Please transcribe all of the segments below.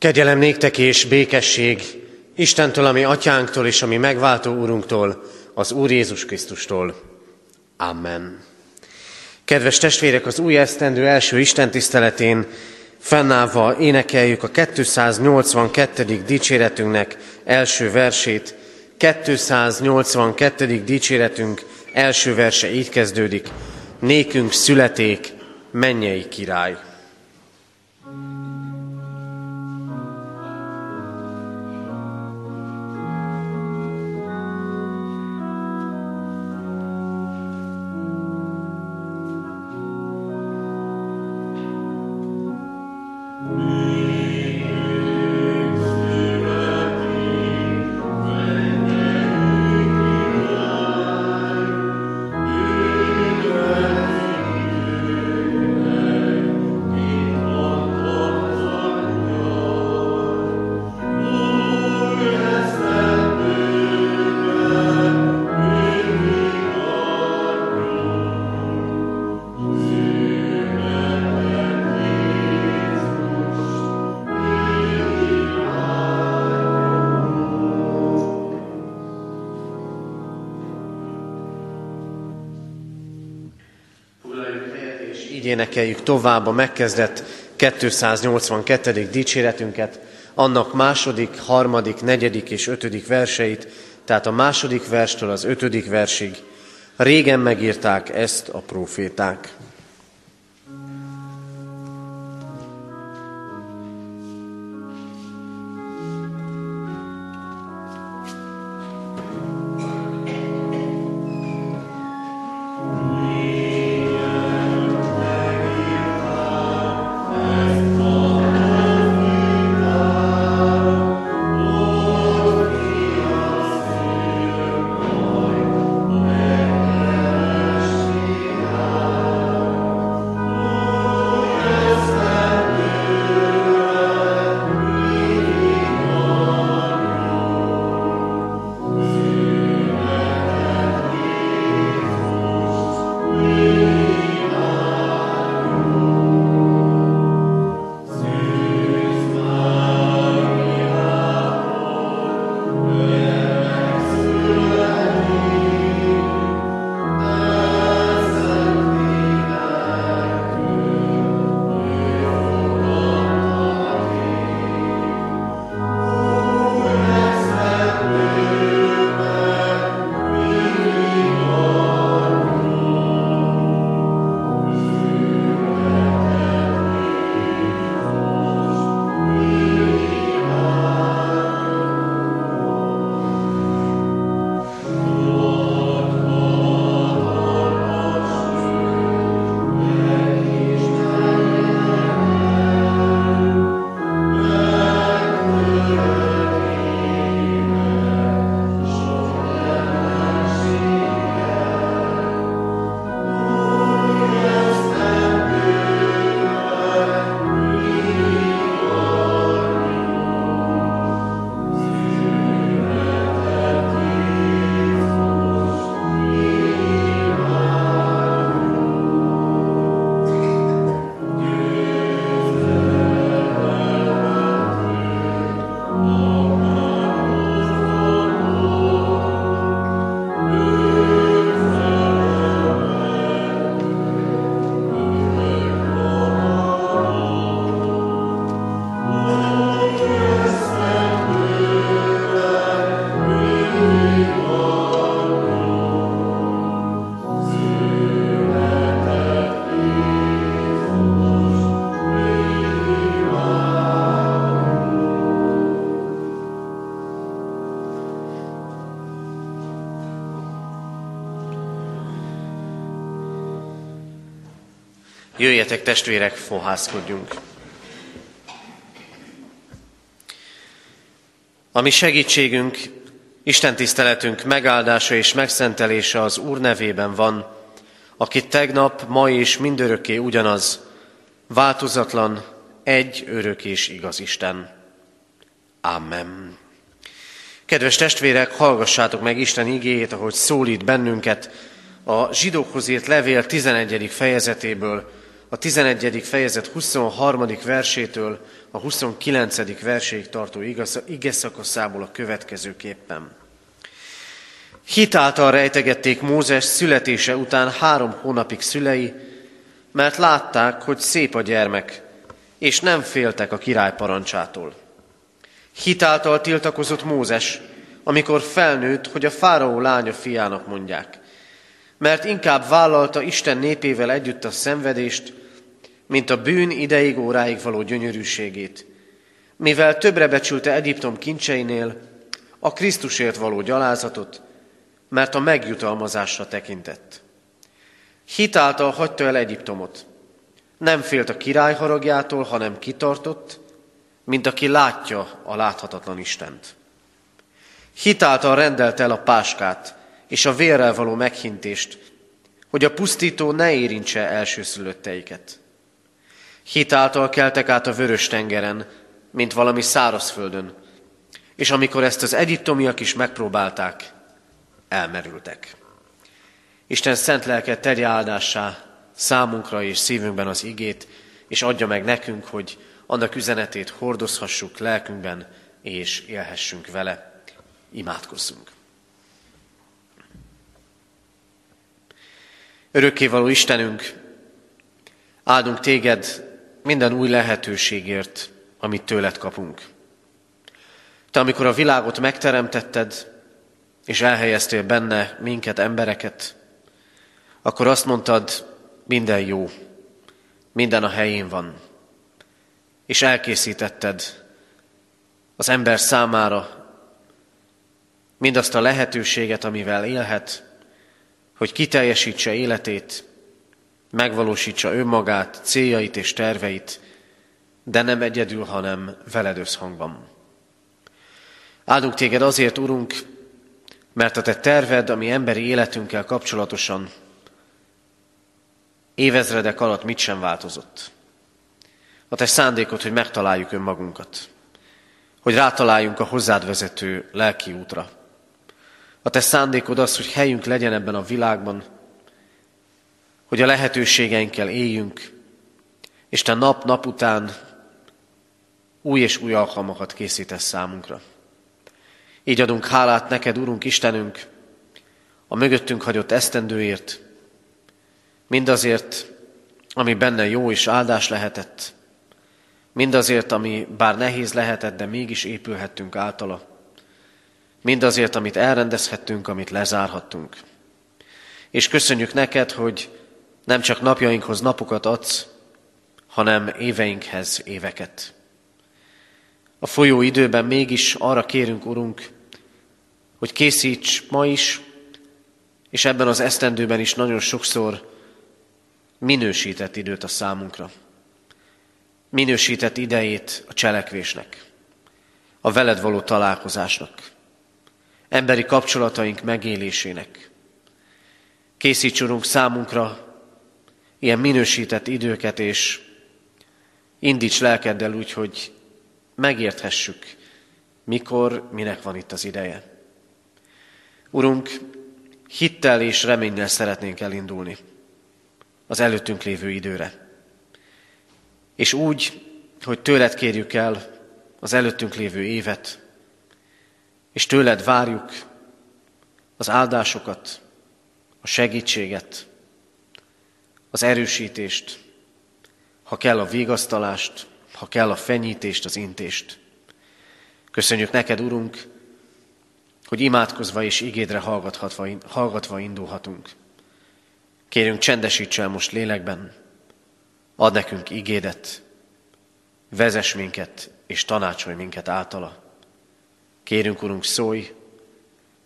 Kegyelem néktek és békesség Istentől, ami atyánktól és ami megváltó úrunktól, az Úr Jézus Krisztustól. Amen. Kedves testvérek, az új esztendő első Isten tiszteletén fennállva énekeljük a 282. dicséretünknek első versét. 282. dicséretünk első verse így kezdődik. Nékünk születék, mennyei király. Énekeljük tovább a megkezdett 282. dicséretünket, annak második, harmadik, negyedik és ötödik verseit, tehát a második verstől az ötödik versig. Régen megírták ezt a proféták. Jöjjetek testvérek, fohászkodjunk. A mi segítségünk, Isten tiszteletünk megáldása és megszentelése az Úr nevében van, aki tegnap, ma és mindörökké ugyanaz, változatlan, egy örök és igaz Isten. Amen. Kedves testvérek, hallgassátok meg Isten igéjét, ahogy szólít bennünket a zsidókhoz írt levél 11. fejezetéből, a 11. fejezet 23. versétől a 29. verséig tartó ige szakaszából a következőképpen. Hitáltal rejtegették Mózes születése után három hónapig szülei, mert látták, hogy szép a gyermek, és nem féltek a király parancsától. Hitáltal tiltakozott Mózes, amikor felnőtt, hogy a fáraó lánya fiának mondják, mert inkább vállalta Isten népével együtt a szenvedést, mint a bűn ideig óráig való gyönyörűségét, mivel többre becsülte Egyiptom kincseinél a Krisztusért való gyalázatot, mert a megjutalmazásra tekintett. Hitáltal hagyta el Egyiptomot. Nem félt a király haragjától, hanem kitartott, mint aki látja a láthatatlan Istent. Hitáltal rendelte el a páskát és a vérrel való meghintést, hogy a pusztító ne érintse elsőszülötteiket. Hitáltal keltek át a vörös tengeren, mint valami szárazföldön, és amikor ezt az egyiptomiak is megpróbálták, elmerültek. Isten szent lelket tegye áldássá számunkra és szívünkben az igét, és adja meg nekünk, hogy annak üzenetét hordozhassuk lelkünkben, és élhessünk vele. Imádkozzunk. Örökkévaló Istenünk, áldunk téged minden új lehetőségért, amit tőled kapunk. Te, amikor a világot megteremtetted, és elhelyeztél benne minket, embereket, akkor azt mondtad, minden jó, minden a helyén van, és elkészítetted az ember számára mindazt a lehetőséget, amivel élhet, hogy kiteljesítse életét, megvalósítsa önmagát, céljait és terveit, de nem egyedül, hanem veled összhangban. Áldunk téged azért, Urunk, mert a te terved, ami emberi életünkkel kapcsolatosan évezredek alatt mit sem változott. A te szándékod, hogy megtaláljuk önmagunkat, hogy rátaláljunk a hozzád vezető lelki útra. A te szándékod az, hogy helyünk legyen ebben a világban, hogy a lehetőségeinkkel éljünk, és te nap-nap után új és új alkalmakat készítesz számunkra. Így adunk hálát neked, Urunk Istenünk, a mögöttünk hagyott esztendőért, mindazért, ami benne jó és áldás lehetett, mindazért, ami bár nehéz lehetett, de mégis épülhettünk általa, mindazért, amit elrendezhettünk, amit lezárhattunk. És köszönjük neked, hogy nem csak napjainkhoz napokat adsz, hanem éveinkhez éveket. A folyó időben mégis arra kérünk, Urunk, hogy készíts ma is, és ebben az esztendőben is nagyon sokszor minősített időt a számunkra. Minősített idejét a cselekvésnek, a veled való találkozásnak, emberi kapcsolataink megélésének. Készíts, Urunk, számunkra ilyen minősített időket, és indíts lelkeddel úgy, hogy megérthessük, mikor, minek van itt az ideje. Urunk, hittel és reménnyel szeretnénk elindulni az előttünk lévő időre. És úgy, hogy tőled kérjük el az előttünk lévő évet, és tőled várjuk az áldásokat, a segítséget, az erősítést, ha kell a vigasztalást, ha kell a fenyítést, az intést. Köszönjük neked, Urunk, hogy imádkozva és igédre hallgatva, hallgatva indulhatunk. Kérünk, csendesíts el most lélekben, ad nekünk igédet, vezess minket és tanácsolj minket általa. Kérünk, Urunk, szólj,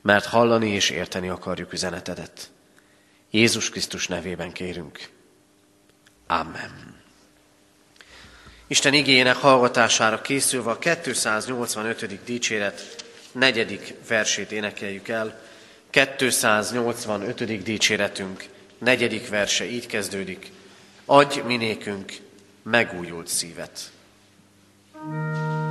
mert hallani és érteni akarjuk üzenetedet. Jézus Krisztus nevében kérünk. Amen. Isten igényének hallgatására készülve a 285. dicséret negyedik versét énekeljük el. 285. dicséretünk negyedik verse így kezdődik. Adj minékünk megújult szívet. thank you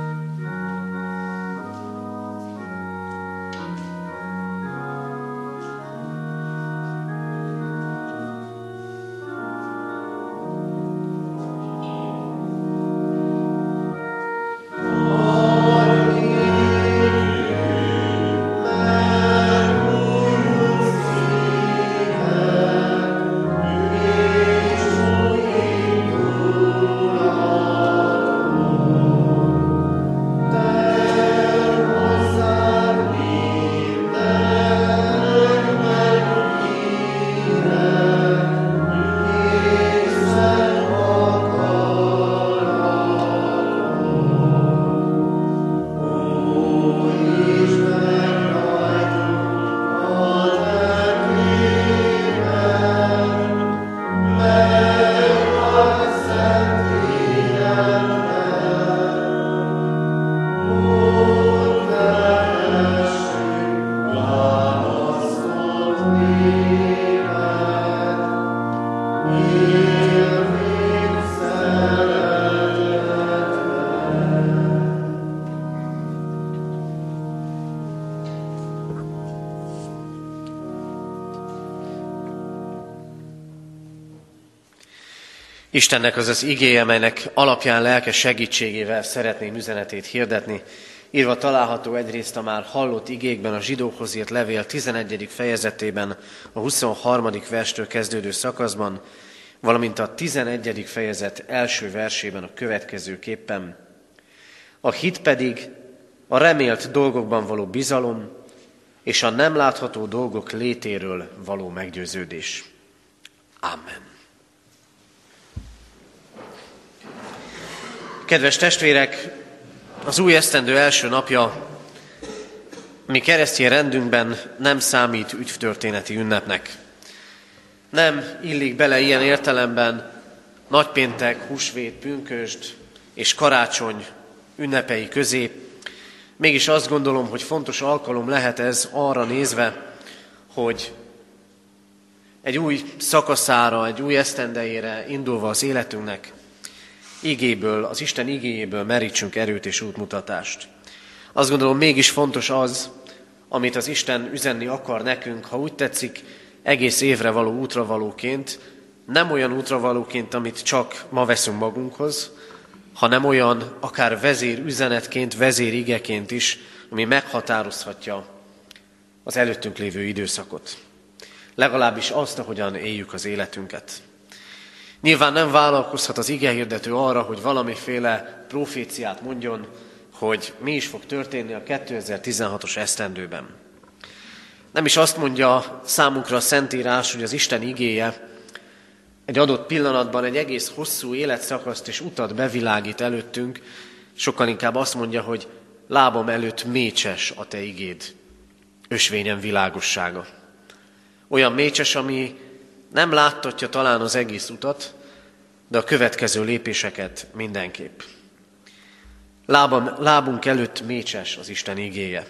Istennek az az igéje, melynek alapján lelke segítségével szeretném üzenetét hirdetni. Írva található egyrészt a már hallott igékben a zsidókhoz írt levél 11. fejezetében, a 23. verstől kezdődő szakaszban, valamint a 11. fejezet első versében a következőképpen. A hit pedig a remélt dolgokban való bizalom és a nem látható dolgok létéről való meggyőződés. Amen. Kedves testvérek, az új esztendő első napja mi keresztény rendünkben nem számít ügytörténeti ünnepnek. Nem illik bele ilyen értelemben nagypéntek, húsvét, pünkösd és karácsony ünnepei közé. Mégis azt gondolom, hogy fontos alkalom lehet ez arra nézve, hogy egy új szakaszára, egy új esztendejére indulva az életünknek, igéből, az Isten igéjéből merítsünk erőt és útmutatást. Azt gondolom mégis fontos az, amit az Isten üzenni akar nekünk, ha úgy tetszik, egész évre való útravalóként, nem olyan útravalóként, amit csak ma veszünk magunkhoz, hanem olyan akár vezér üzenetként, vezér igeként is, ami meghatározhatja az előttünk lévő időszakot. Legalábbis azt, ahogyan éljük az életünket. Nyilván nem vállalkozhat az igehirdető arra, hogy valamiféle proféciát mondjon, hogy mi is fog történni a 2016-os esztendőben. Nem is azt mondja számunkra a Szentírás, hogy az Isten igéje egy adott pillanatban egy egész hosszú életszakaszt és utat bevilágít előttünk, sokkal inkább azt mondja, hogy lábam előtt mécses a te igéd, ösvényen világossága. Olyan mécses, ami nem láttatja talán az egész utat, de a következő lépéseket mindenképp. Lábam, lábunk előtt mécses az Isten igéje.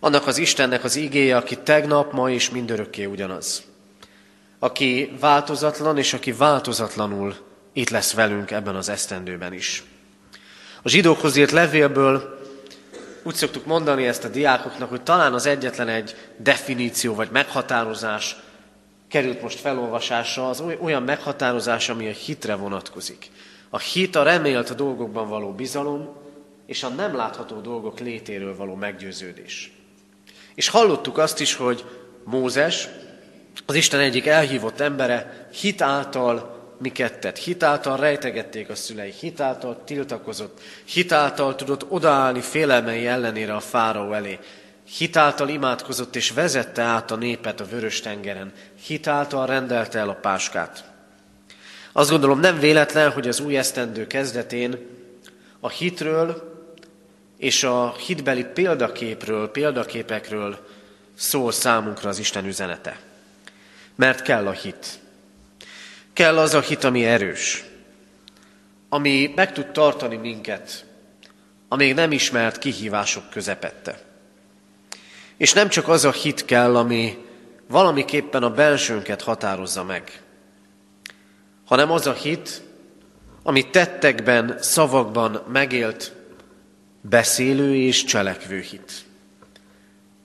Annak az Istennek az igéje, aki tegnap, ma és mindörökké ugyanaz. Aki változatlan, és aki változatlanul itt lesz velünk ebben az esztendőben is. A zsidókhoz írt levélből úgy szoktuk mondani ezt a diákoknak, hogy talán az egyetlen egy definíció vagy meghatározás, került most felolvasásra, az olyan meghatározás, ami a hitre vonatkozik. A hit a remélt dolgokban való bizalom, és a nem látható dolgok létéről való meggyőződés. És hallottuk azt is, hogy Mózes, az Isten egyik elhívott embere, hit által miket tett. Hitáltal rejtegették a szülei, hitáltal tiltakozott, hitáltal tudott odaállni félelmei ellenére a fáraó elé. Hitáltal imádkozott és vezette át a népet a vörös tengeren. Hitáltal rendelte el a páskát. Azt gondolom nem véletlen, hogy az új esztendő kezdetén a hitről és a hitbeli példaképről, példaképekről szól számunkra az Isten üzenete. Mert kell a hit. Kell az a hit, ami erős, ami meg tud tartani minket a még nem ismert kihívások közepette. És nem csak az a hit kell, ami valamiképpen a belsőnket határozza meg, hanem az a hit, ami tettekben, szavakban megélt beszélő és cselekvő hit.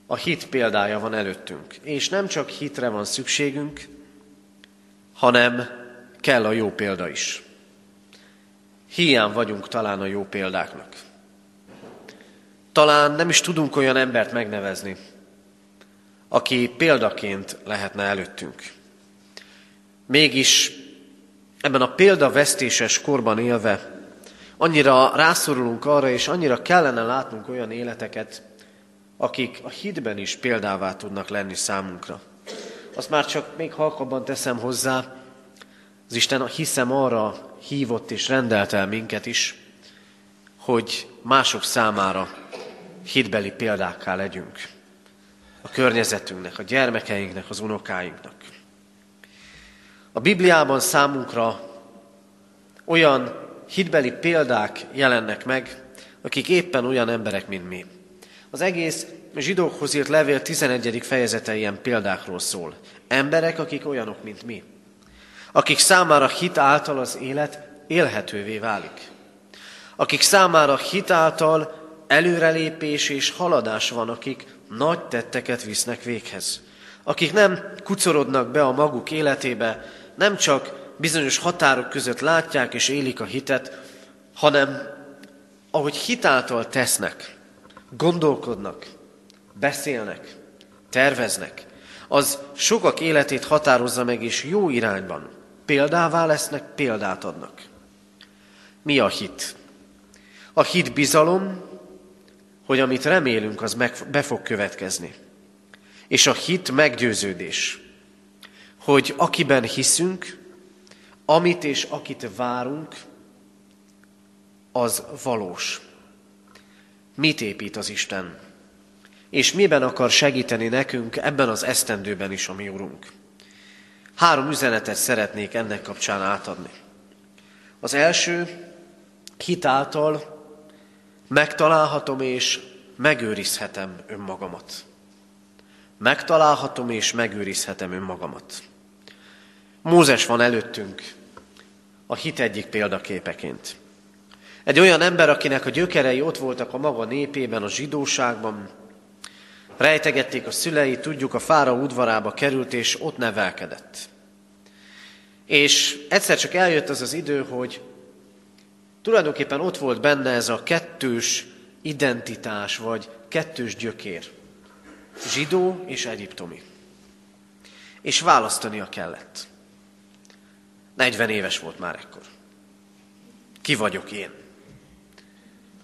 A hit példája van előttünk, és nem csak hitre van szükségünk, hanem kell a jó példa is. Hiány vagyunk talán a jó példáknak. Talán nem is tudunk olyan embert megnevezni, aki példaként lehetne előttünk. Mégis ebben a példavesztéses korban élve annyira rászorulunk arra, és annyira kellene látnunk olyan életeket, akik a hitben is példává tudnak lenni számunkra. Azt már csak még halkabban teszem hozzá, az Isten hiszem arra hívott és rendelt el minket is, hogy mások számára hitbeli példákká legyünk. A környezetünknek, a gyermekeinknek, az unokáinknak. A Bibliában számunkra olyan hitbeli példák jelennek meg, akik éppen olyan emberek, mint mi. Az egész zsidókhoz írt levél 11. fejezete ilyen példákról szól. Emberek, akik olyanok, mint mi. Akik számára hit által az élet élhetővé válik. Akik számára hit által előrelépés és haladás van, akik nagy tetteket visznek véghez. Akik nem kucorodnak be a maguk életébe, nem csak bizonyos határok között látják és élik a hitet, hanem ahogy hitáltal tesznek, gondolkodnak, beszélnek, terveznek, az sokak életét határozza meg, és jó irányban. Példává lesznek, példát adnak. Mi a hit? A hit bizalom, hogy amit remélünk, az meg, be fog következni. És a hit meggyőződés, hogy akiben hiszünk, amit és akit várunk, az valós. Mit épít az Isten? És miben akar segíteni nekünk ebben az esztendőben is, ami Urunk? Három üzenetet szeretnék ennek kapcsán átadni. Az első, hitáltal megtalálhatom és megőrizhetem önmagamat. Megtalálhatom és megőrizhetem önmagamat. Mózes van előttünk a hit egyik példaképeként. Egy olyan ember, akinek a gyökerei ott voltak a maga népében, a zsidóságban, rejtegették a szülei, tudjuk, a fára udvarába került, és ott nevelkedett. És egyszer csak eljött az az idő, hogy tulajdonképpen ott volt benne ez a kettős identitás, vagy kettős gyökér. Zsidó és egyiptomi. És választania kellett. 40 éves volt már ekkor. Ki vagyok én?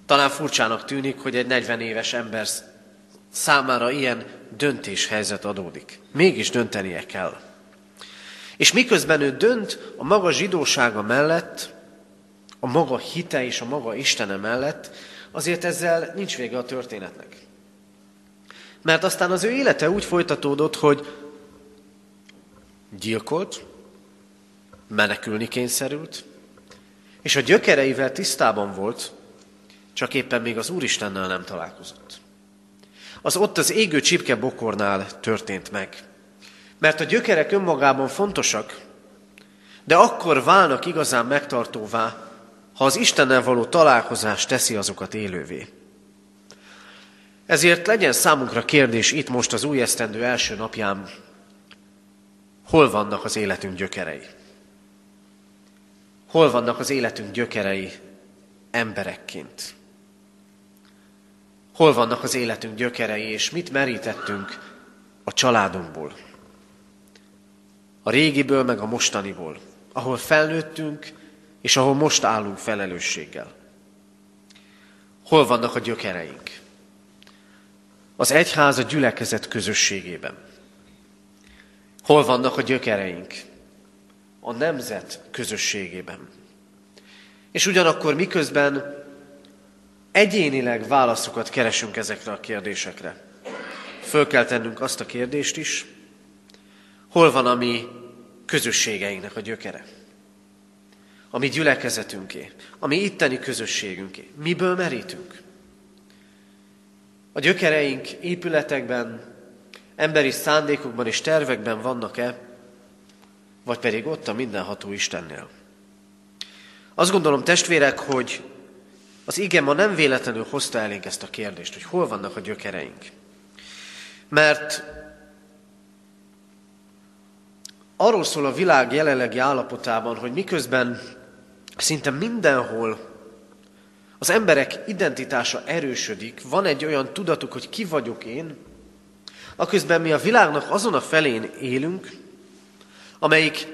Talán furcsának tűnik, hogy egy 40 éves ember számára ilyen döntéshelyzet adódik. Mégis döntenie kell. És miközben ő dönt a maga zsidósága mellett, a maga hite és a maga Istene mellett, azért ezzel nincs vége a történetnek. Mert aztán az ő élete úgy folytatódott, hogy gyilkolt, menekülni kényszerült, és a gyökereivel tisztában volt, csak éppen még az Úristennel nem találkozott. Az ott az égő csipke bokornál történt meg. Mert a gyökerek önmagában fontosak, de akkor válnak igazán megtartóvá, ha az Istennel való találkozás teszi azokat élővé. Ezért legyen számunkra kérdés itt most az új esztendő első napján, hol vannak az életünk gyökerei? Hol vannak az életünk gyökerei emberekként? Hol vannak az életünk gyökerei, és mit merítettünk a családunkból? A régiből, meg a mostaniból, ahol felnőttünk, és ahol most állunk felelősséggel. Hol vannak a gyökereink? Az egyház a gyülekezet közösségében. Hol vannak a gyökereink? A nemzet közösségében. És ugyanakkor miközben egyénileg válaszokat keresünk ezekre a kérdésekre, föl kell tennünk azt a kérdést is, hol van a mi közösségeinknek a gyökere a mi gyülekezetünké, a mi itteni közösségünké. Miből merítünk? A gyökereink épületekben, emberi szándékokban és tervekben vannak-e, vagy pedig ott a mindenható Istennél? Azt gondolom, testvérek, hogy az ige ma nem véletlenül hozta elénk ezt a kérdést, hogy hol vannak a gyökereink. Mert arról szól a világ jelenlegi állapotában, hogy miközben szinte mindenhol az emberek identitása erősödik, van egy olyan tudatuk, hogy ki vagyok én, aközben mi a világnak azon a felén élünk, amelyik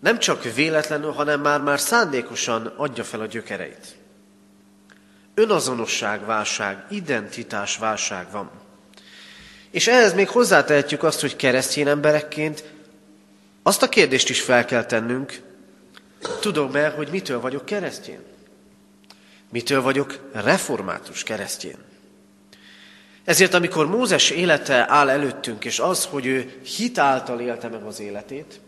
nem csak véletlenül, hanem már-már szándékosan adja fel a gyökereit. Önazonosságválság, identitásválság van. És ehhez még hozzátehetjük azt, hogy keresztény emberekként azt a kérdést is fel kell tennünk, Tudom-e, hogy mitől vagyok keresztjén? Mitől vagyok református keresztjén? Ezért, amikor Mózes élete áll előttünk, és az, hogy ő hit által élte meg az életét,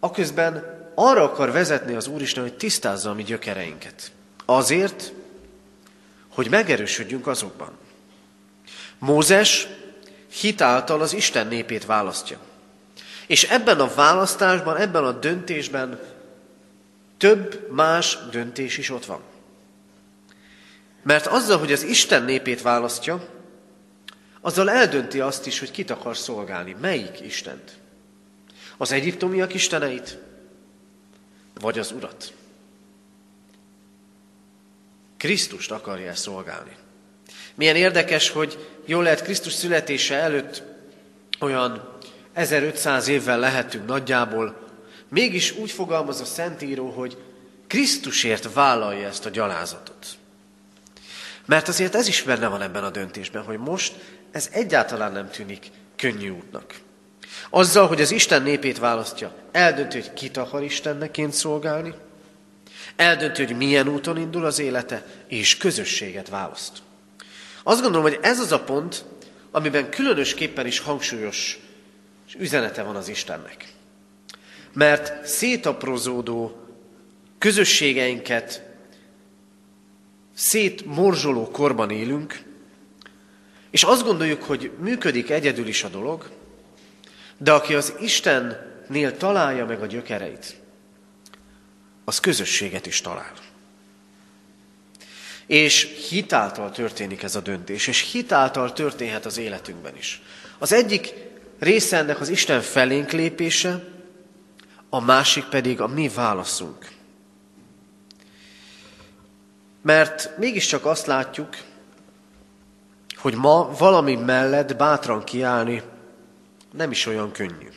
aközben arra akar vezetni az Úristen, hogy tisztázza a mi gyökereinket. Azért, hogy megerősödjünk azokban. Mózes hit által az Isten népét választja. És ebben a választásban, ebben a döntésben több más döntés is ott van. Mert azzal, hogy az Isten népét választja, azzal eldönti azt is, hogy kit akar szolgálni, melyik Istent. Az egyiptomiak isteneit? Vagy az Urat? Krisztust akarja szolgálni. Milyen érdekes, hogy jól lehet Krisztus születése előtt olyan 1500 évvel lehetünk nagyjából, mégis úgy fogalmaz a Szentíró, hogy Krisztusért vállalja ezt a gyalázatot. Mert azért ez is benne van ebben a döntésben, hogy most ez egyáltalán nem tűnik könnyű útnak. Azzal, hogy az Isten népét választja, eldönti, hogy kit akar Istenneként szolgálni, eldönti, hogy milyen úton indul az élete, és közösséget választ. Azt gondolom, hogy ez az a pont, amiben különösképpen is hangsúlyos üzenete van az Istennek. Mert szétaprozódó közösségeinket szétmorzsoló korban élünk, és azt gondoljuk, hogy működik egyedül is a dolog, de aki az Istennél találja meg a gyökereit, az közösséget is talál. És hitáltal történik ez a döntés, és hitáltal történhet az életünkben is. Az egyik része ennek az Isten felénk lépése, a másik pedig a mi válaszunk. Mert mégiscsak azt látjuk, hogy ma valami mellett bátran kiállni nem is olyan könnyű.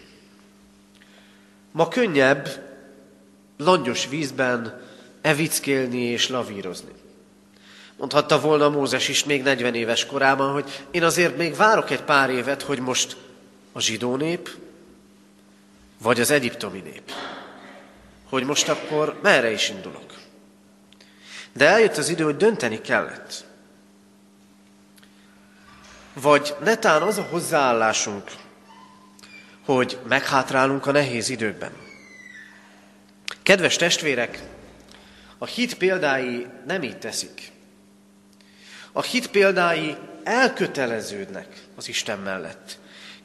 Ma könnyebb langyos vízben evickélni és lavírozni. Mondhatta volna Mózes is még 40 éves korában, hogy én azért még várok egy pár évet, hogy most a zsidó nép, vagy az egyiptomi nép. Hogy most akkor merre is indulok. De eljött az idő, hogy dönteni kellett. Vagy netán az a hozzáállásunk, hogy meghátrálunk a nehéz időkben. Kedves testvérek, a hit példái nem így teszik. A hit példái elköteleződnek az Isten mellett.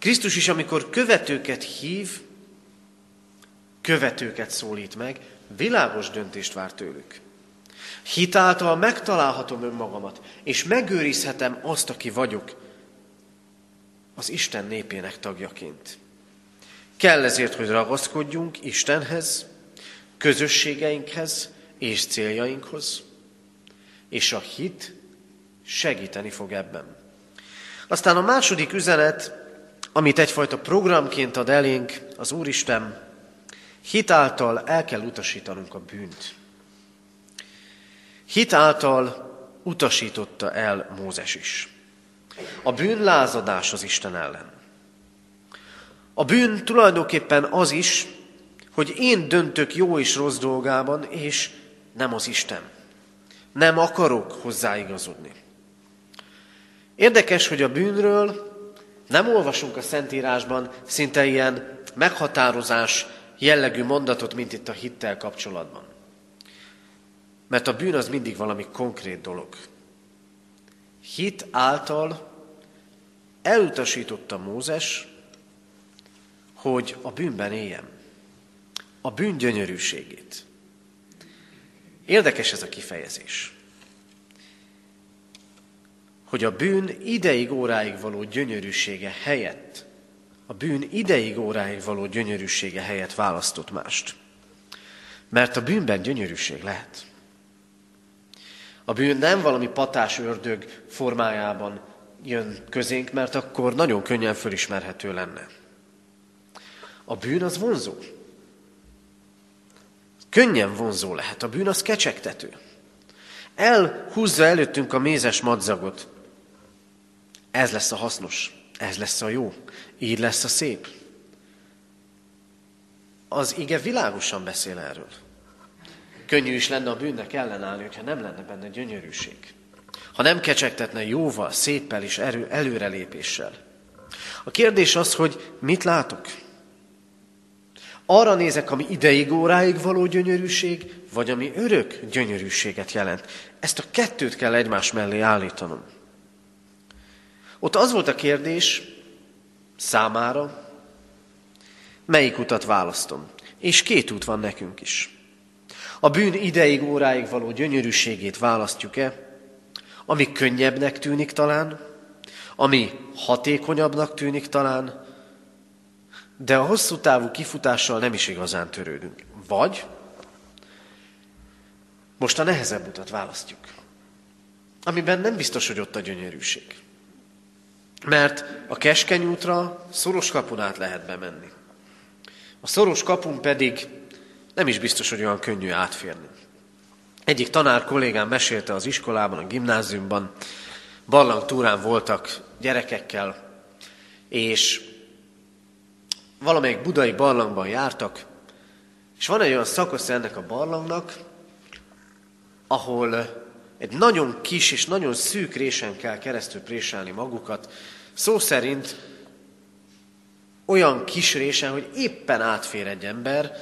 Krisztus is, amikor követőket hív, követőket szólít meg, világos döntést vár tőlük. Hitáltal megtalálhatom önmagamat, és megőrizhetem azt, aki vagyok, az Isten népének tagjaként. Kell ezért, hogy ragaszkodjunk Istenhez, közösségeinkhez és céljainkhoz, és a hit segíteni fog ebben. Aztán a második üzenet, amit egyfajta programként ad elénk az Úristen, hitáltal el kell utasítanunk a bűnt. Hitáltal utasította el Mózes is. A bűn lázadás az Isten ellen. A bűn tulajdonképpen az is, hogy én döntök jó és rossz dolgában, és nem az Isten. Nem akarok hozzáigazodni. Érdekes, hogy a bűnről nem olvasunk a Szentírásban szinte ilyen meghatározás jellegű mondatot, mint itt a hittel kapcsolatban. Mert a bűn az mindig valami konkrét dolog. Hit által elutasította Mózes, hogy a bűnben éljen. A bűn gyönyörűségét. Érdekes ez a kifejezés. Hogy a bűn ideig óráig való gyönyörűsége helyett, a bűn ideig óráig való gyönyörűsége helyett választott mást. Mert a bűnben gyönyörűség lehet. A bűn nem valami patás ördög formájában jön közénk, mert akkor nagyon könnyen fölismerhető lenne. A bűn az vonzó. Könnyen vonzó lehet. A bűn az kecsegtető. Elhúzza előttünk a mézes madzagot. Ez lesz a hasznos, ez lesz a jó, így lesz a szép. Az ige világosan beszél erről. Könnyű is lenne a bűnnek ellenállni, hogyha nem lenne benne gyönyörűség. Ha nem kecsegtetne jóval, széppel és erő, előrelépéssel. A kérdés az, hogy mit látok? Arra nézek, ami ideig óráig való gyönyörűség, vagy ami örök gyönyörűséget jelent. Ezt a kettőt kell egymás mellé állítanom. Ott az volt a kérdés számára, melyik utat választom. És két út van nekünk is. A bűn ideig, óráig való gyönyörűségét választjuk-e, ami könnyebbnek tűnik talán, ami hatékonyabbnak tűnik talán, de a hosszú távú kifutással nem is igazán törődünk. Vagy most a nehezebb utat választjuk, amiben nem biztos, hogy ott a gyönyörűség. Mert a keskeny útra szoros kapun át lehet bemenni. A szoros kapun pedig nem is biztos, hogy olyan könnyű átférni. Egyik tanár kollégám mesélte az iskolában, a gimnáziumban, barlangtúrán voltak gyerekekkel, és valamelyik budai barlangban jártak, és van egy olyan szakasz ennek a barlangnak, ahol egy nagyon kis és nagyon szűk résen kell keresztül présálni magukat. Szó szerint olyan kis résen, hogy éppen átfér egy ember,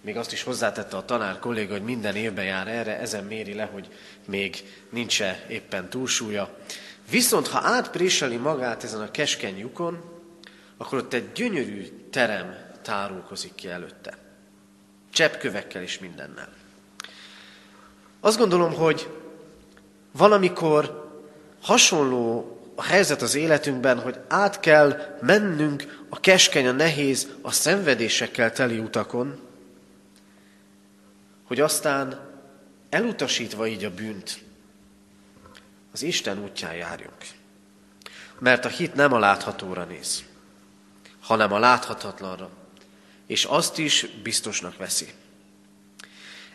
még azt is hozzátette a tanár kolléga, hogy minden évben jár erre, ezen méri le, hogy még nincs -e éppen túlsúlya. Viszont ha átpréseli magát ezen a keskeny lyukon, akkor ott egy gyönyörű terem tárulkozik ki előtte. Cseppkövekkel és mindennel. Azt gondolom, hogy valamikor hasonló a helyzet az életünkben, hogy át kell mennünk a keskeny, a nehéz, a szenvedésekkel teli utakon, hogy aztán elutasítva így a bűnt, az Isten útján járjunk. Mert a hit nem a láthatóra néz, hanem a láthatatlanra, és azt is biztosnak veszi.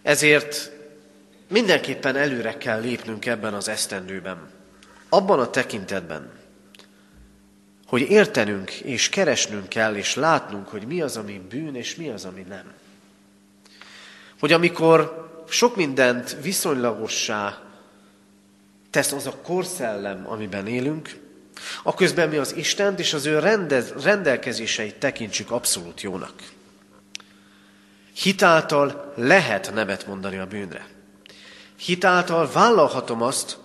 Ezért mindenképpen előre kell lépnünk ebben az esztendőben, abban a tekintetben, hogy értenünk és keresnünk kell, és látnunk, hogy mi az, ami bűn, és mi az, ami nem. Hogy amikor sok mindent viszonylagossá tesz az a korszellem, amiben élünk, a közben mi az Istent és az ő rendez, rendelkezéseit tekintsük abszolút jónak. Hitáltal lehet nevet mondani a bűnre. Hitáltal vállalhatom azt,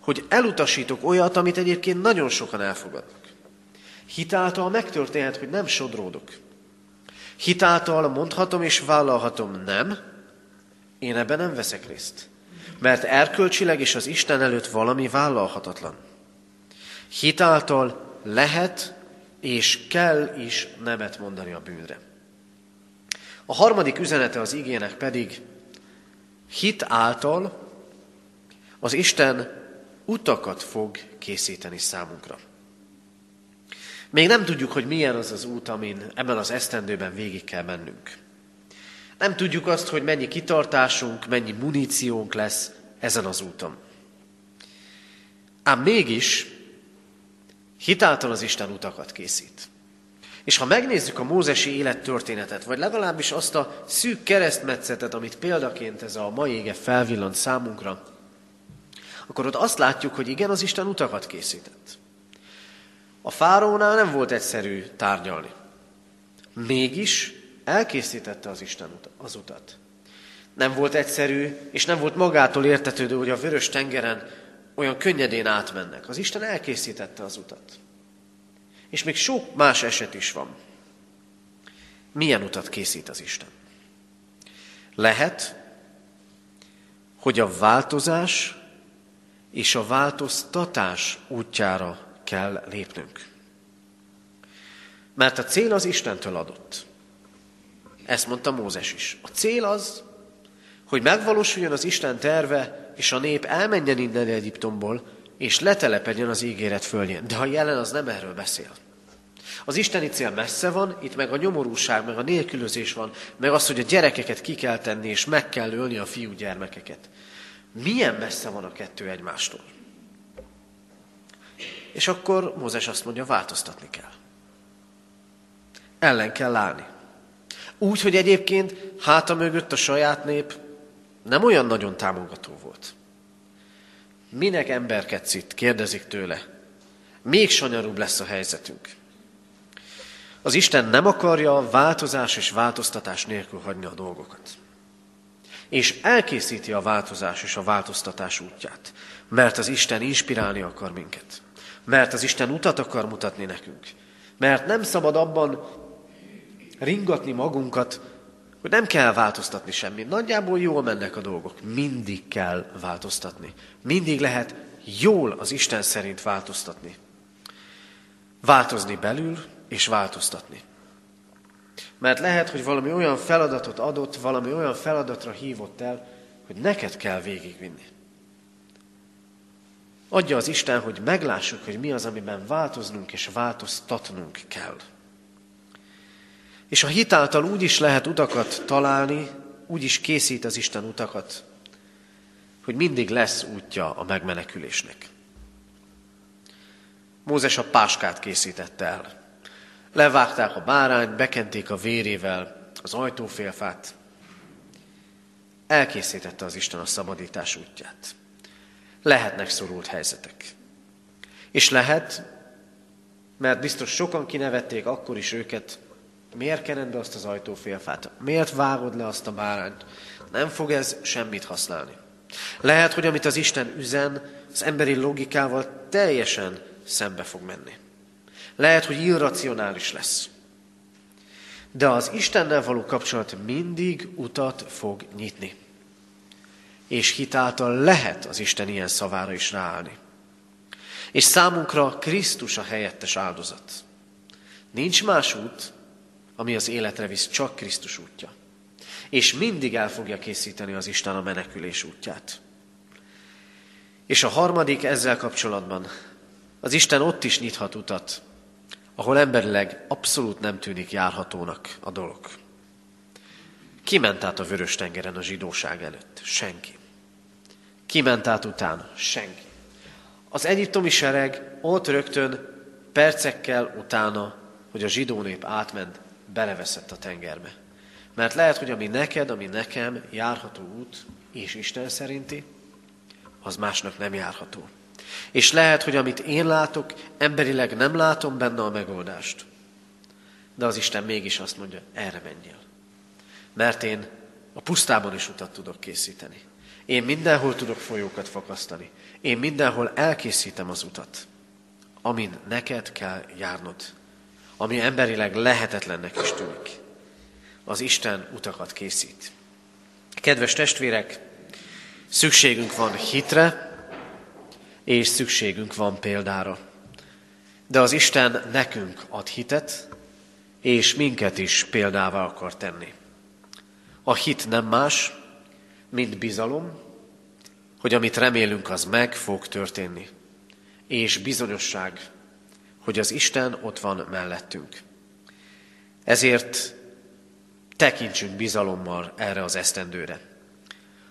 hogy elutasítok olyat, amit egyébként nagyon sokan elfogadnak. Hitáltal megtörténhet, hogy nem sodródok. Hitáltal mondhatom és vállalhatom, nem, én ebben nem veszek részt. Mert erkölcsileg és az Isten előtt valami vállalhatatlan. Hitáltal lehet és kell is nemet mondani a bűnre. A harmadik üzenete az igének pedig hit által az Isten utakat fog készíteni számunkra. Még nem tudjuk, hogy milyen az az út, amin ebben az esztendőben végig kell mennünk. Nem tudjuk azt, hogy mennyi kitartásunk, mennyi muníciónk lesz ezen az úton. Ám mégis hitáltal az Isten utakat készít. És ha megnézzük a mózesi élettörténetet, vagy legalábbis azt a szűk keresztmetszetet, amit példaként ez a mai ége felvillant számunkra, akkor ott azt látjuk, hogy igen, az Isten utakat készített. A fárónál nem volt egyszerű tárgyalni. Mégis elkészítette az Isten az utat. Nem volt egyszerű, és nem volt magától értetődő, hogy a vörös tengeren olyan könnyedén átmennek. Az Isten elkészítette az utat. És még sok más eset is van. Milyen utat készít az Isten? Lehet, hogy a változás és a változtatás útjára kell lépnünk. Mert a cél az Istentől adott. Ezt mondta Mózes is. A cél az, hogy megvalósuljon az Isten terve, és a nép elmenjen innen Egyiptomból, és letelepedjen az ígéret földjén. De a jelen az nem erről beszél. Az isteni cél messze van, itt meg a nyomorúság, meg a nélkülözés van, meg az, hogy a gyerekeket ki kell tenni, és meg kell ölni a fiú gyermekeket. Milyen messze van a kettő egymástól? És akkor Mózes azt mondja, változtatni kell. Ellen kell állni. Úgy, hogy egyébként háta mögött a saját nép nem olyan nagyon támogató volt. Minek emberkedsz itt? Kérdezik tőle. Még sanyarúbb lesz a helyzetünk. Az Isten nem akarja változás és változtatás nélkül hagyni a dolgokat. És elkészíti a változás és a változtatás útját, mert az Isten inspirálni akar minket. Mert az Isten utat akar mutatni nekünk. Mert nem szabad abban ringatni magunkat, hogy nem kell változtatni semmit. Nagyjából jól mennek a dolgok. Mindig kell változtatni. Mindig lehet jól az Isten szerint változtatni. Változni belül, és változtatni. Mert lehet, hogy valami olyan feladatot adott, valami olyan feladatra hívott el, hogy neked kell végigvinni. Adja az Isten, hogy meglássuk, hogy mi az, amiben változnunk és változtatnunk kell. És a hitáltal úgy is lehet utakat találni, úgy is készít az Isten utakat, hogy mindig lesz útja a megmenekülésnek. Mózes a páskát készítette el. Levágták a bárányt, bekenték a vérével az ajtófélfát. Elkészítette az Isten a szabadítás útját. Lehetnek szorult helyzetek. És lehet, mert biztos sokan kinevették akkor is őket, miért kened be azt az ajtófélfát, miért vágod le azt a bárányt, nem fog ez semmit használni. Lehet, hogy amit az Isten üzen, az emberi logikával teljesen szembe fog menni. Lehet, hogy irracionális lesz. De az Istennel való kapcsolat mindig utat fog nyitni. És hitáltal lehet az Isten ilyen szavára is ráállni. És számunkra Krisztus a helyettes áldozat. Nincs más út, ami az életre visz, csak Krisztus útja. És mindig el fogja készíteni az Isten a menekülés útját. És a harmadik ezzel kapcsolatban, az Isten ott is nyithat utat, ahol emberileg abszolút nem tűnik járhatónak a dolog. Ki ment át a vörös tengeren a zsidóság előtt? Senki. Ki ment át utána? Senki. Az egyiptomi sereg ott rögtön percekkel utána, hogy a zsidó nép átment, beleveszett a tengerbe. Mert lehet, hogy ami neked, ami nekem járható út, és Isten szerinti, az másnak nem járható. És lehet, hogy amit én látok, emberileg nem látom benne a megoldást. De az Isten mégis azt mondja, erre menjél. Mert én a pusztában is utat tudok készíteni. Én mindenhol tudok folyókat fakasztani. Én mindenhol elkészítem az utat, amin neked kell járnod ami emberileg lehetetlennek is tűnik. Az Isten utakat készít. Kedves testvérek, szükségünk van hitre, és szükségünk van példára. De az Isten nekünk ad hitet, és minket is példává akar tenni. A hit nem más, mint bizalom, hogy amit remélünk, az meg fog történni. És bizonyosság, hogy az Isten ott van mellettünk. Ezért tekintsünk bizalommal erre az esztendőre,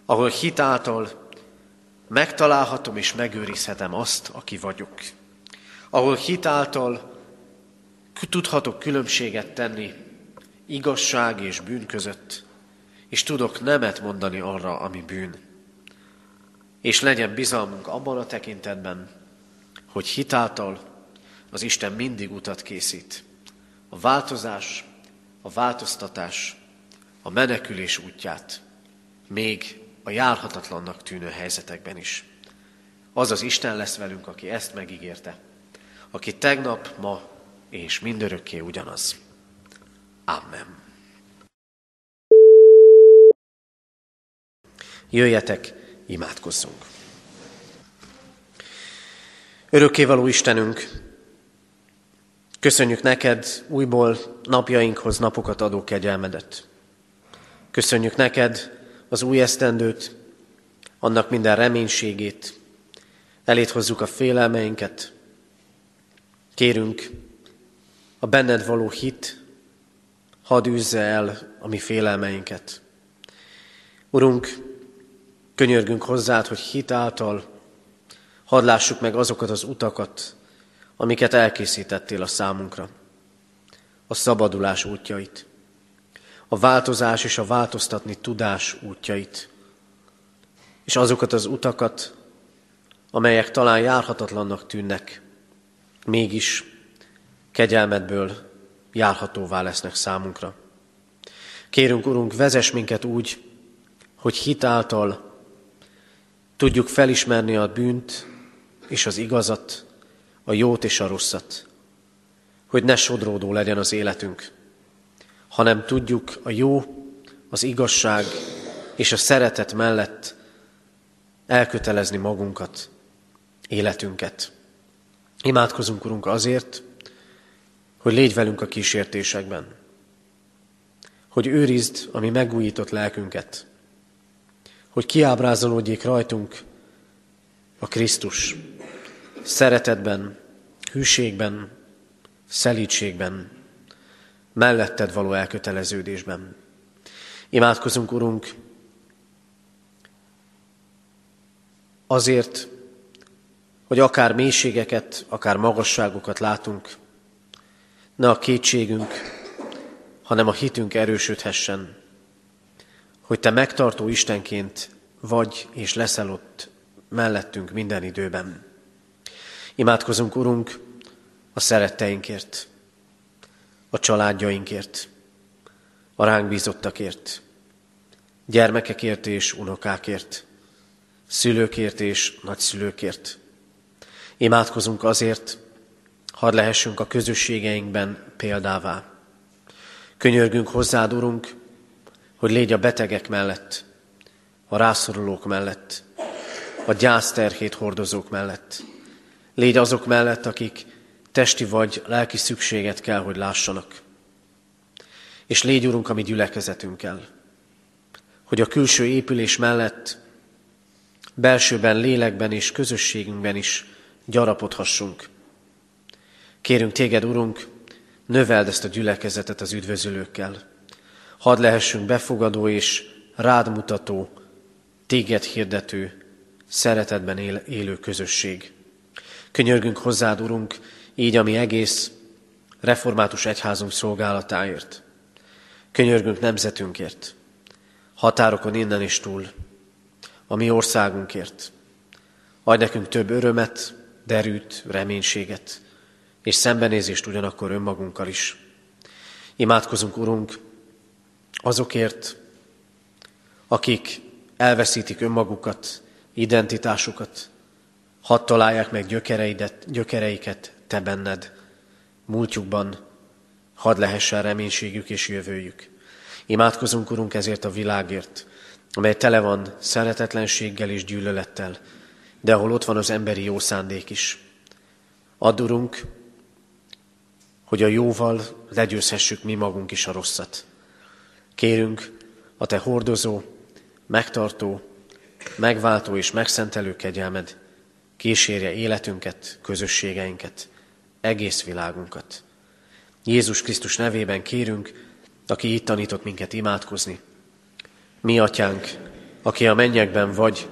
ahol hitáltal megtalálhatom és megőrizhetem azt, aki vagyok. Ahol hitáltal tudhatok különbséget tenni igazság és bűn között, és tudok nemet mondani arra, ami bűn. És legyen bizalmunk abban a tekintetben, hogy hitáltal az Isten mindig utat készít. A változás, a változtatás, a menekülés útját, még a járhatatlannak tűnő helyzetekben is. Az az Isten lesz velünk, aki ezt megígérte, aki tegnap, ma és mindörökké ugyanaz. Amen. Jöjjetek, imádkozzunk! Örökkévaló Istenünk, Köszönjük neked újból napjainkhoz napokat adó kegyelmedet. Köszönjük neked az új esztendőt, annak minden reménységét, elét hozzuk a félelmeinket. Kérünk, a benned való hit hadd űzze el a mi félelmeinket. Urunk, könyörgünk hozzád, hogy hit által hadd lássuk meg azokat az utakat, amiket elkészítettél a számunkra. A szabadulás útjait, a változás és a változtatni tudás útjait, és azokat az utakat, amelyek talán járhatatlannak tűnnek, mégis kegyelmedből járhatóvá lesznek számunkra. Kérünk, Urunk, vezess minket úgy, hogy hitáltal tudjuk felismerni a bűnt és az igazat, a jót és a rosszat, hogy ne sodródó legyen az életünk, hanem tudjuk a jó, az igazság és a szeretet mellett elkötelezni magunkat, életünket. Imádkozunk, Urunk, azért, hogy légy velünk a kísértésekben, hogy őrizd a mi megújított lelkünket, hogy kiábrázolódjék rajtunk a Krisztus szeretetben, hűségben, szelítségben, melletted való elköteleződésben. Imádkozunk, Urunk, azért, hogy akár mélységeket, akár magasságokat látunk, ne a kétségünk, hanem a hitünk erősödhessen, hogy Te megtartó Istenként vagy és leszel ott mellettünk minden időben. Imádkozunk, Urunk, a szeretteinkért, a családjainkért, a ránk bízottakért, gyermekekért és unokákért, szülőkért és nagyszülőkért. Imádkozunk azért, hadd lehessünk a közösségeinkben példává. Könyörgünk hozzád, Urunk, hogy légy a betegek mellett, a rászorulók mellett, a gyászterhét hordozók mellett. Légy azok mellett, akik testi vagy lelki szükséget kell, hogy lássanak. És légy, Urunk, a mi gyülekezetünkkel, hogy a külső épülés mellett belsőben, lélekben és közösségünkben is gyarapodhassunk. Kérünk téged, Urunk, növeld ezt a gyülekezetet az üdvözölőkkel. Hadd lehessünk befogadó és rád mutató, téged hirdető, szeretetben él, élő közösség. Könyörgünk hozzád, Urunk, így a mi egész református egyházunk szolgálatáért. Könyörgünk nemzetünkért, határokon innen is túl, a mi országunkért. Adj nekünk több örömet, derűt, reménységet, és szembenézést ugyanakkor önmagunkkal is. Imádkozunk, Urunk, azokért, akik elveszítik önmagukat, identitásukat, hadd találják meg gyökereidet, gyökereiket te benned, múltjukban, hadd lehessen reménységük és jövőjük. Imádkozunk, Urunk, ezért a világért, amely tele van szeretetlenséggel és gyűlölettel, de ahol ott van az emberi jó szándék is. Add, Urunk, hogy a jóval legyőzhessük mi magunk is a rosszat. Kérünk a Te hordozó, megtartó, megváltó és megszentelő kegyelmed kísérje életünket, közösségeinket, egész világunkat. Jézus Krisztus nevében kérünk, aki itt tanított minket imádkozni. Mi, atyánk, aki a mennyekben vagy,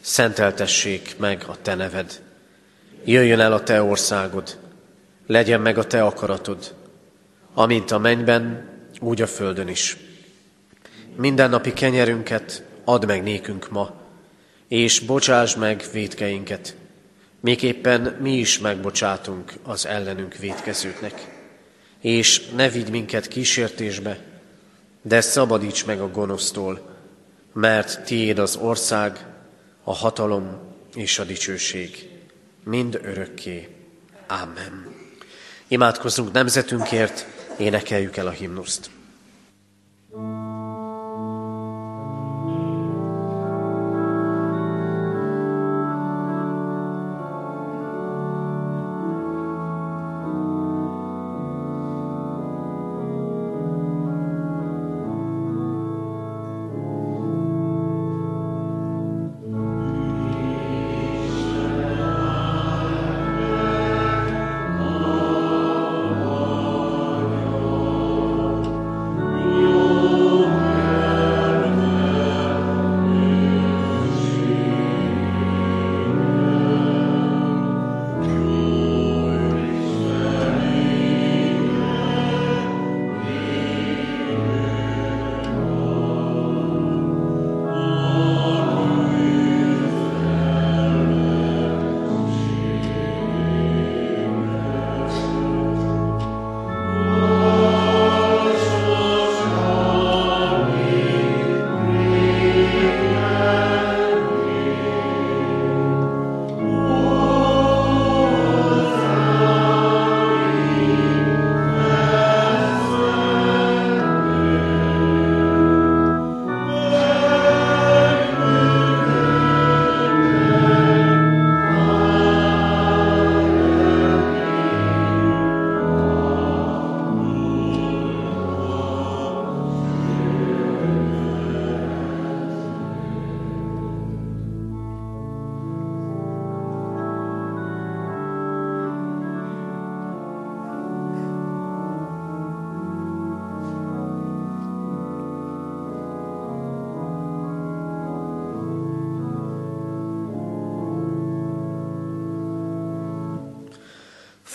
szenteltessék meg a te neved. Jöjjön el a te országod, legyen meg a te akaratod, amint a mennyben, úgy a földön is. Mindennapi kenyerünket add meg nékünk ma, és bocsáss meg védkeinket, Miképpen mi is megbocsátunk az ellenünk védkezőknek. És ne vigy minket kísértésbe, de szabadíts meg a gonosztól, mert tiéd az ország, a hatalom és a dicsőség, mind örökké. Amen. Imádkozzunk nemzetünkért, énekeljük el a himnuszt. thank you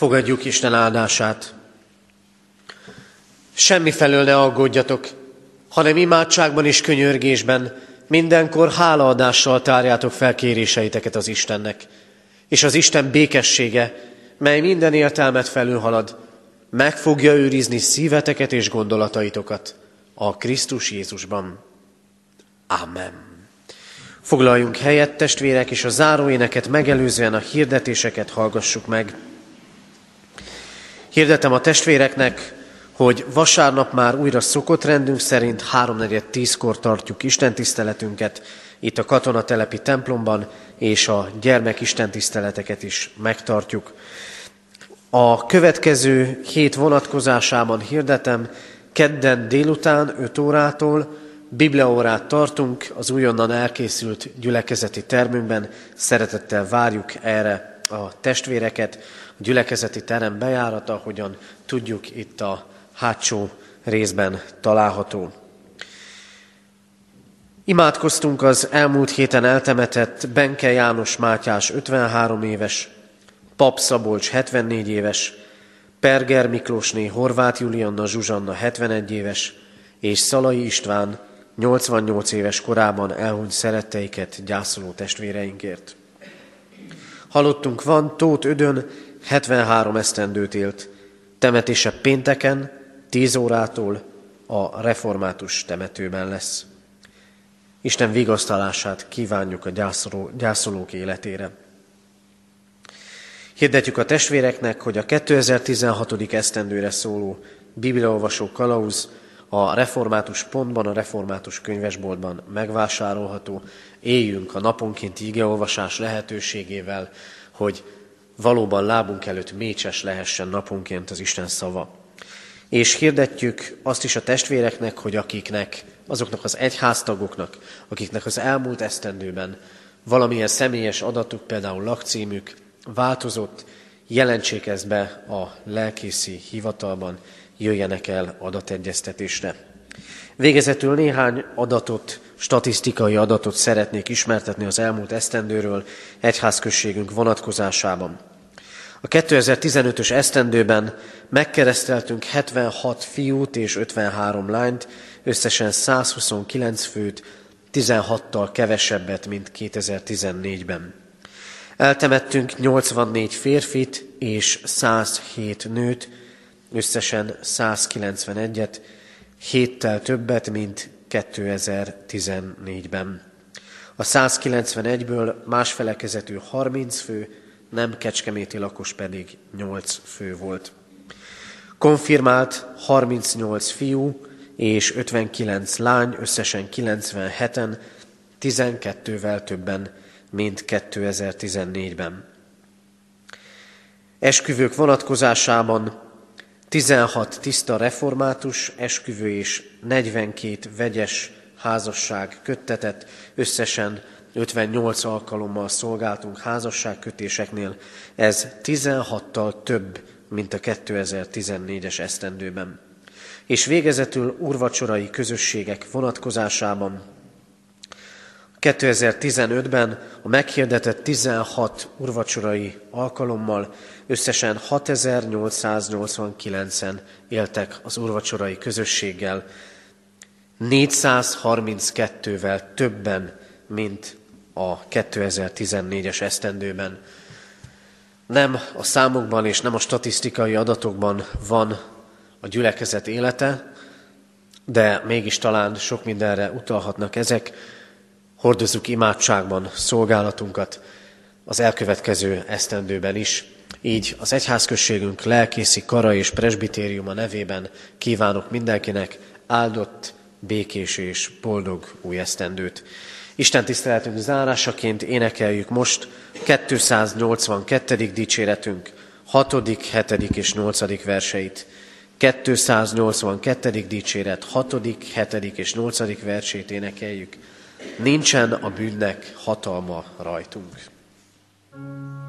Fogadjuk Isten áldását. Semmi felől ne aggódjatok, hanem imádságban és könyörgésben mindenkor hálaadással tárjátok fel kéréseiteket az Istennek. És az Isten békessége, mely minden értelmet felülhalad, meg fogja őrizni szíveteket és gondolataitokat a Krisztus Jézusban. Amen. Foglaljunk helyet, testvérek, és a záróéneket megelőzően a hirdetéseket hallgassuk meg. Hirdetem a testvéreknek, hogy vasárnap már újra szokott rendünk szerint 3.4.10-kor tartjuk istentiszteletünket itt a katonatelepi templomban, és a gyermek istentiszteleteket is megtartjuk. A következő hét vonatkozásában hirdetem, kedden délután 5 órától Bibliaórát tartunk az újonnan elkészült gyülekezeti termünkben. Szeretettel várjuk erre a testvéreket. A gyülekezeti terem bejárata, hogyan tudjuk itt a hátsó részben található. Imádkoztunk az elmúlt héten eltemetett Benke János Mátyás 53 éves, Pap Szabolcs 74 éves, Perger Miklósné Horváth Julianna Zsuzsanna 71 éves, és Szalai István 88 éves korában elhunyt szeretteiket gyászoló testvéreinkért. Halottunk van, Tóth Ödön 73 esztendőt élt, temetése pénteken 10 órától a református temetőben lesz. Isten vigasztalását kívánjuk a gyászoló, gyászolók életére. Hirdetjük a testvéreknek, hogy a 2016. esztendőre szóló bibliaolvasó kalauz a református pontban, a református könyvesboltban megvásárolható. Éljünk a naponkénti igeolvasás lehetőségével, hogy valóban lábunk előtt mécses lehessen naponként az Isten szava. És hirdetjük azt is a testvéreknek, hogy akiknek, azoknak az egyháztagoknak, akiknek az elmúlt esztendőben valamilyen személyes adatuk, például lakcímük változott, jelentsék ezt be a lelkészi hivatalban, jöjjenek el adategyeztetésre. Végezetül néhány adatot, statisztikai adatot szeretnék ismertetni az elmúlt esztendőről egyházközségünk vonatkozásában. A 2015-ös esztendőben megkereszteltünk 76 fiút és 53 lányt, összesen 129 főt, 16-tal kevesebbet, mint 2014-ben. Eltemettünk 84 férfit és 107 nőt, összesen 191-et, héttel többet, mint 2014-ben. A 191-ből más felekezetű 30 fő, nem kecskeméti lakos pedig 8 fő volt. Konfirmált 38 fiú és 59 lány, összesen 97-en, 12-vel többen, mint 2014-ben. Esküvők vonatkozásában 16 tiszta református esküvő és 42 vegyes házasság köttetett, összesen 58 alkalommal szolgáltunk házasságkötéseknél, ez 16-tal több, mint a 2014-es esztendőben. És végezetül urvacsorai közösségek vonatkozásában. 2015-ben a meghirdetett 16 urvacsorai alkalommal összesen 6889-en éltek az urvacsorai közösséggel, 432-vel többen, mint a 2014-es esztendőben. Nem a számokban és nem a statisztikai adatokban van a gyülekezet élete, de mégis talán sok mindenre utalhatnak ezek. Hordozzuk imádságban szolgálatunkat az elkövetkező esztendőben is. Így az egyházközségünk lelkészi kara és presbitériuma nevében kívánok mindenkinek áldott, békés és boldog új esztendőt. Isten tiszteletünk zárásaként énekeljük most 282. dicséretünk 6., 7. és 8. verseit. 282. dicséret 6., 7. és 8. versét énekeljük. Nincsen a bűnnek hatalma rajtunk. thank you